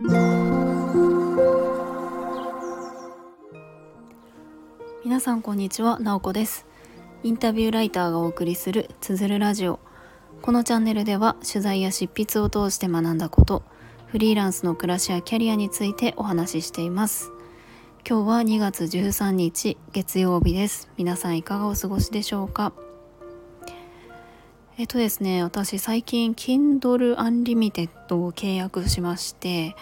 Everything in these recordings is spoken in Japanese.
皆さんこんにちは、なおこです。インタビューライターがお送りするつづるラジオ。このチャンネルでは取材や執筆を通して学んだことフリーランスの暮らしやキャリアについてお話ししています。今日は2月13日月曜日です。皆さんいかがお過ごしでしょうか？えっとですね私最近 Kindle Unlimited を契約しまして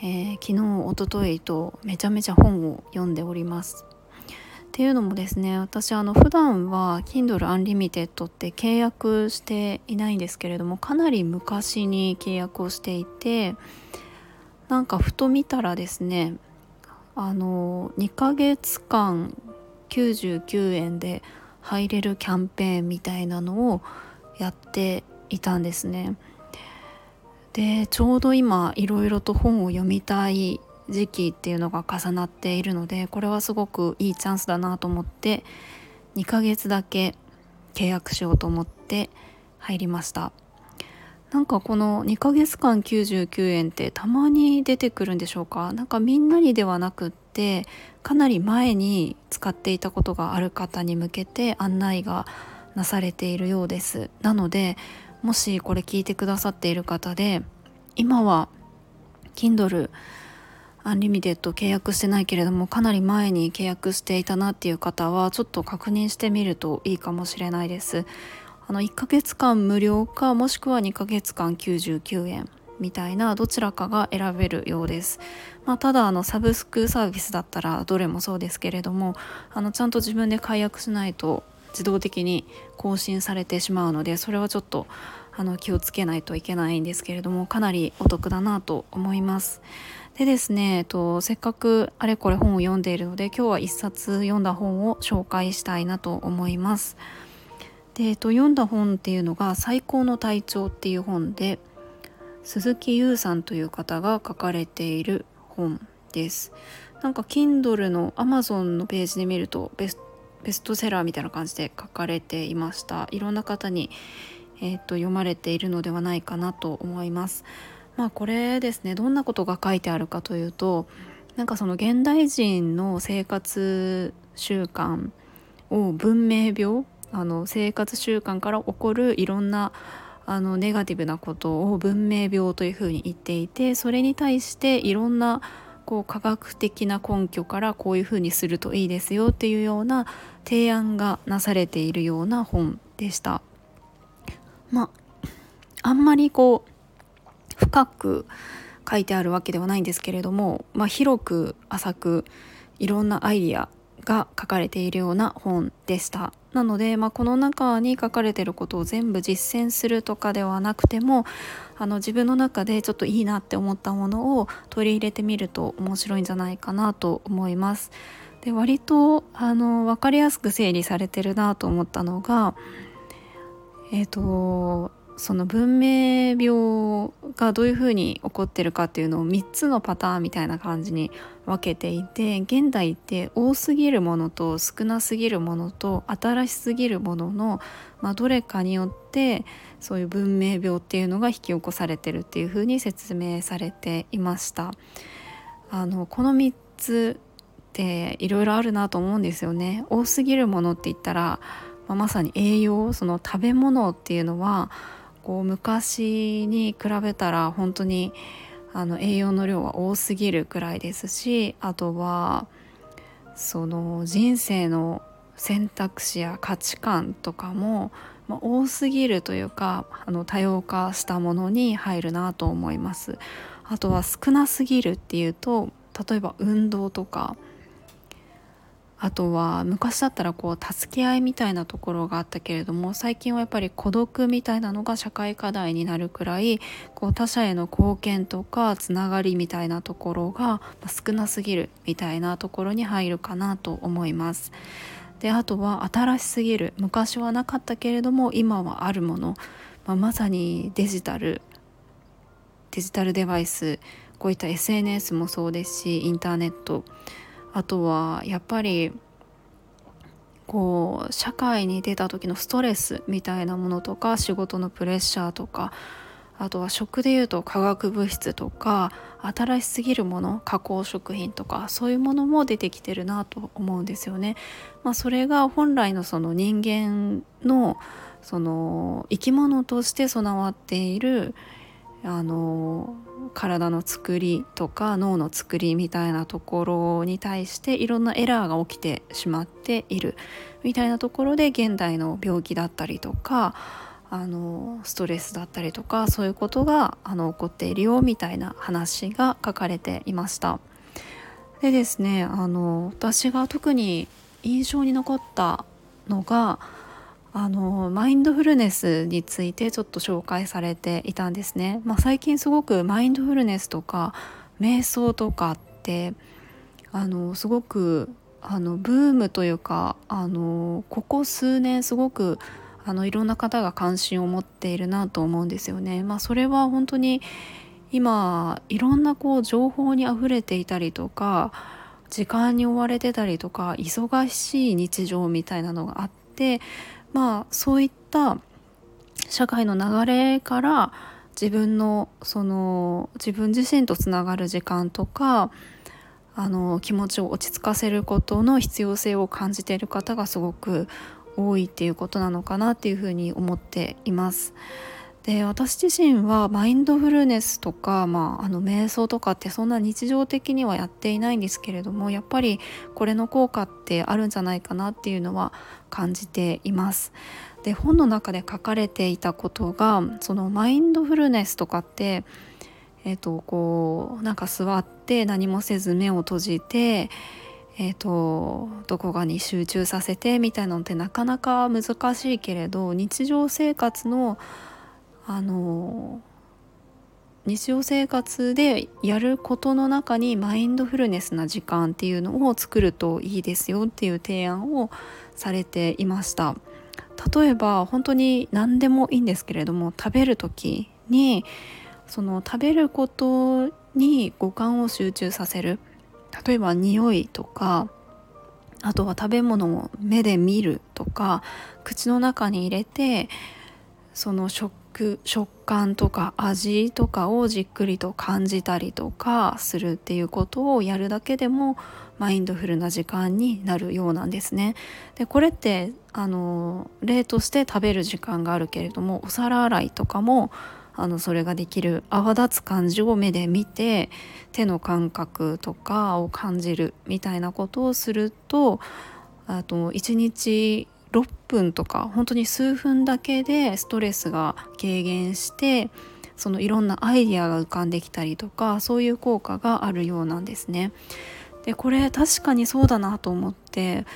えー、昨日おとといとめちゃめちゃ本を読んでおります。っていうのもですね私あの普段は Kindle Unlimited って契約していないんですけれどもかなり昔に契約をしていてなんかふと見たらですねあの2ヶ月間99円で入れるキャンペーンみたいなのをやっていたんですね。でちょうど今いろいろと本を読みたい時期っていうのが重なっているのでこれはすごくいいチャンスだなと思って2ヶ月だけ契約しようと思って入りましたなんかこの2ヶ月間99円ってたまに出てくるんでしょうか？なんかみんなにではなくってかなり前に使っていたことがある方に向けて案内がなされているようです。なのでもしこれ聞いてくださっている方で今は Kindle アンリミテッド契約してないけれどもかなり前に契約していたなっていう方はちょっと確認してみるといいかもしれないです。あの1ヶ月間無料かもしくは2ヶ月間99円。みたいなどちらかが選べるようです、まあ、ただあのサブスクサービスだったらどれもそうですけれどもあのちゃんと自分で解約しないと自動的に更新されてしまうのでそれはちょっとあの気をつけないといけないんですけれどもかなりお得だなと思いますでですね、えっと、せっかくあれこれ本を読んでいるので今日は一冊読んだ本を紹介したいなと思います。で、えっと、読んだ本っていうのが「最高の体調」っていう本で鈴木優さんという方が書かれている本です。なんか Kindle の Amazon のページで見るとベストセラーみたいな感じで書かれていました。いろんな方に、えーと読まれているのではないかなと思います。まあこれですねどんなことが書いてあるかというとなんかその現代人の生活習慣を文明病あの生活習慣から起こるいろんなあのネガティブなことを文明病というふうに言っていてそれに対していろんなこう科学的な根拠からこういうふうにするといいですよっていうような提案がなされているような本でした。まあんまりこう深く書いてあるわけではないんですけれども、まあ、広く浅くいろんなアイディアが書かれているような本でしたなので、まあ、この中に書かれてることを全部実践するとかではなくてもあの自分の中でちょっといいなって思ったものを取り入れてみると面白いんじゃないかなと思います。で割とあの分かりやすく整理されてるなと思ったのがえっ、ー、とその文明病がどういうふうに起こってるかっていうのを3つのパターンみたいな感じに分けていて現代って多すぎるものと少なすぎるものと新しすぎるものの、まあ、どれかによってそういう文明病っていうのが引き起こされてるっていうふうに説明されていました。あのこの3つっていろいろあるなと思うんですよね。多すぎるものって言ったら、まあ、まさに栄養その食べ物っていうのはこう昔に比べたら本当にあの栄養の量は多すぎるくらいですしあとはその人生の選択肢や価値観とかも、まあ、多すぎるというかあの多様化したものに入るなと思います。あとは少なすぎるっていうと例えば運動とかあとは昔だったらこう助け合いみたいなところがあったけれども最近はやっぱり孤独みたいなのが社会課題になるくらいこう他者への貢献とかつながりみたいなところが少なすぎるみたいなところに入るかなと思います。であとは新しすぎる。昔はなかったけれども今はあるもの、まあ、まさにデジタル。デジタルデバイス。こういった SNS もそうですしインターネット。あとはやっぱりこう社会に出た時のストレスみたいなものとか仕事のプレッシャーとかあとは食でいうと化学物質とか新しすぎるもの加工食品とかそういうものも出てきてるなと思うんですよね。まあ、それが本来のその人間のその生き物として備わっているあの体の作りとか脳の作りみたいなところに対していろんなエラーが起きてしまっているみたいなところで現代の病気だったりとかあのストレスだったりとかそういうことがあの起こっているよみたいな話が書かれていました。でですねあの私が特に印象に残ったのがあのマインドフルネスについてちょっと紹介されていたんですね。まあ、最近すごくマインドフルネスとか瞑想とかってあのすごくあのブームというかあのここ数年すごくあのいろんな方が関心を持っているなと思うんですよね。まあ、それは本当に今いろんなこう情報にあふれていたりとか時間に追われてたりとか忙しい日常みたいなのがあってまあそういった社会の流れから自分のその自分自身とつながる時間とかあの気持ちを落ち着かせることの必要性を感じている方がすごく多いっていうことなのかなっていうふうに思っています。で私自身はマインドフルネスとか、まあ、あの瞑想とかってそんな日常的にはやっていないんですけれどもやっぱりこれの効果ってあるんじゃないかなっていうのは感じています。で本の中で書かれていたことがそのマインドフルネスとかってえっ、ー、とこうなんか座って何もせず目を閉じてえーと、どこかに集中させてみたいなのってなかなか難しいけれど日常生活のあの日常生活でやることの中にマインドフルネスな時間っていうのを作るといいですよっていう提案をされていました。例えば本当に何でもいいんですけれども食べる時にその食べることに五感を集中させる。例えば匂いとかあとは食べ物を目で見るとか口の中に入れてその食食感とか味とかをじっくりと感じたりとかするっていうことをやるだけでもマインドフルな時間になるようなんですね。でこれってあの例として食べる時間があるけれどもお皿洗いとかもあのそれができる泡立つ感じを目で見て手の感覚とかを感じるみたいなことをするとあと1日6分とか本当に数分だけでストレスが軽減してそのいろんなアイディアが浮かんできたりとかそういう効果があるようなんですね。でこれ確かにそうだなと思って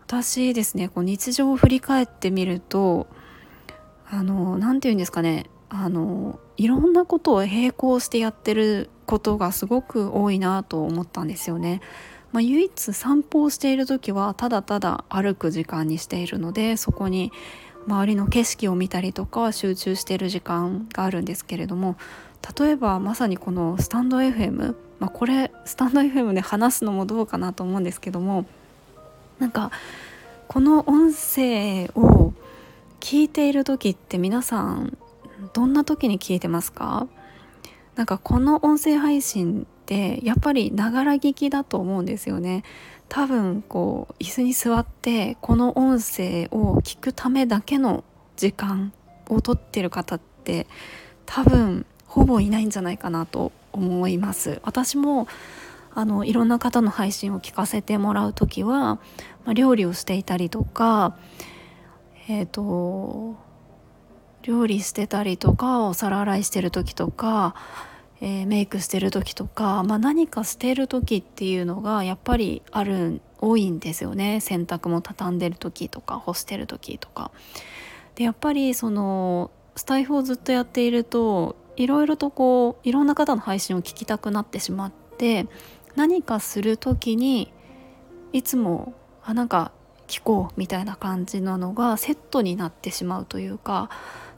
私ですねこう日常を振り返ってみるとあの何て言うんですかねあのいろんなことを並行してやってることがすごく多いなと思ったんですよね。まあ、唯一散歩をしている時はただただ歩く時間にしているのでそこに周りの景色を見たりとか集中している時間があるんですけれども例えばまさにこのスタンド FM、まあ、これスタンド FM で話すのもどうかなと思うんですけどもなんかこの音声を聞いている時って皆さんどんな時に聞いてますか？なんかこの音声配信ってやっぱりながら聞きだと思うんですよね。多分こう椅子に座ってこの音声を聞くためだけの時間をとってる方って多分ほぼいないんじゃないかなと思います。私もあのいろんな方の配信を聞かせてもらう時は、まあ、料理をしていたりとかえっ、ー、と料理してたりとかお皿洗いしてる時とかえー、メイクしてる時とか、まあ、何かしてる時っていうのがやっぱりある多いんですよね洗濯も畳んでる時とか干してる時とか。でやっぱりそのスタイフをずっとやっているといろいろとこういろんな方の配信を聞きたくなってしまって何かする時にいつもあなんか聞こうみたいな感じなのがセットになってしまうというか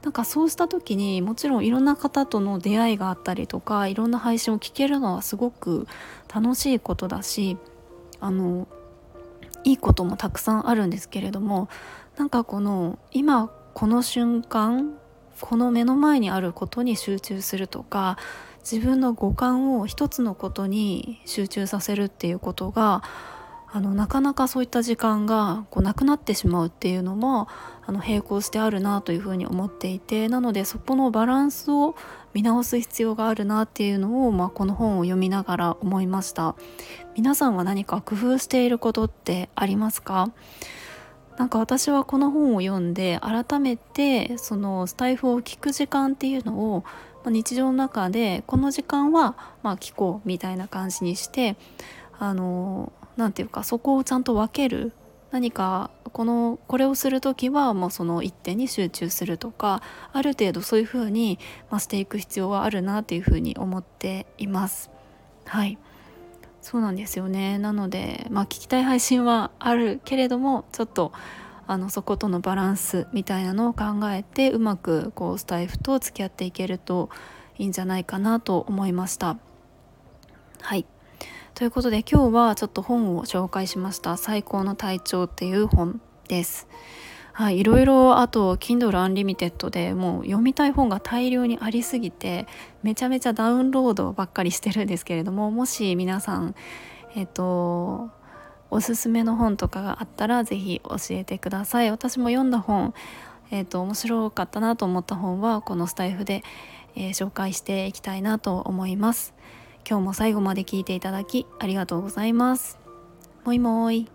なんかそうした時にもちろんいろんな方との出会いがあったりとかいろんな配信を聞けるのはすごく楽しいことだしあのいいこともたくさんあるんですけれどもなんかこの今この瞬間この目の前にあることに集中するとか自分の五感を一つのことに集中させるっていうことがあのなかなかそういった時間がこうなくなってしまうっていうのもあの並行してあるなというふうに思っていてなのでそこのバランスを見直す必要があるなっていうのを、まあ、この本を読みながら思いました。皆さんは何か工夫していることってありますか？なんか私はこの本を読んで改めてそのスタイフを聞く時間っていうのを日常の中でこの時間はまあ聞こうみたいな感じにしてあの何て言うかそこをちゃんと分ける何かこのこれをする時はもうその一点に集中するとかある程度そういうふうに、まあ、していく必要はあるなというふうに思っています。はいそうなんですよねなので、まあ、聞きたい配信はあるけれどもちょっとあのそことのバランスみたいなのを考えてうまくこうスタイフと付き合っていけるといいんじゃないかなと思いました。ということで今日はちょっと本を紹介しました「最高の体調」っていう本です。はい、いろいろあと Kindle Unlimited でもう読みたい本が大量にありすぎてめちゃめちゃダウンロードばっかりしてるんですけれどももし皆さんえっ、とおすすめの本とかがあったら是非教えてください。私も読んだ本えっ、と面白かったなと思った本はこのスタイフで、えー、紹介していきたいなと思います。今日も最後まで聞いていただきありがとうございます。もいもい。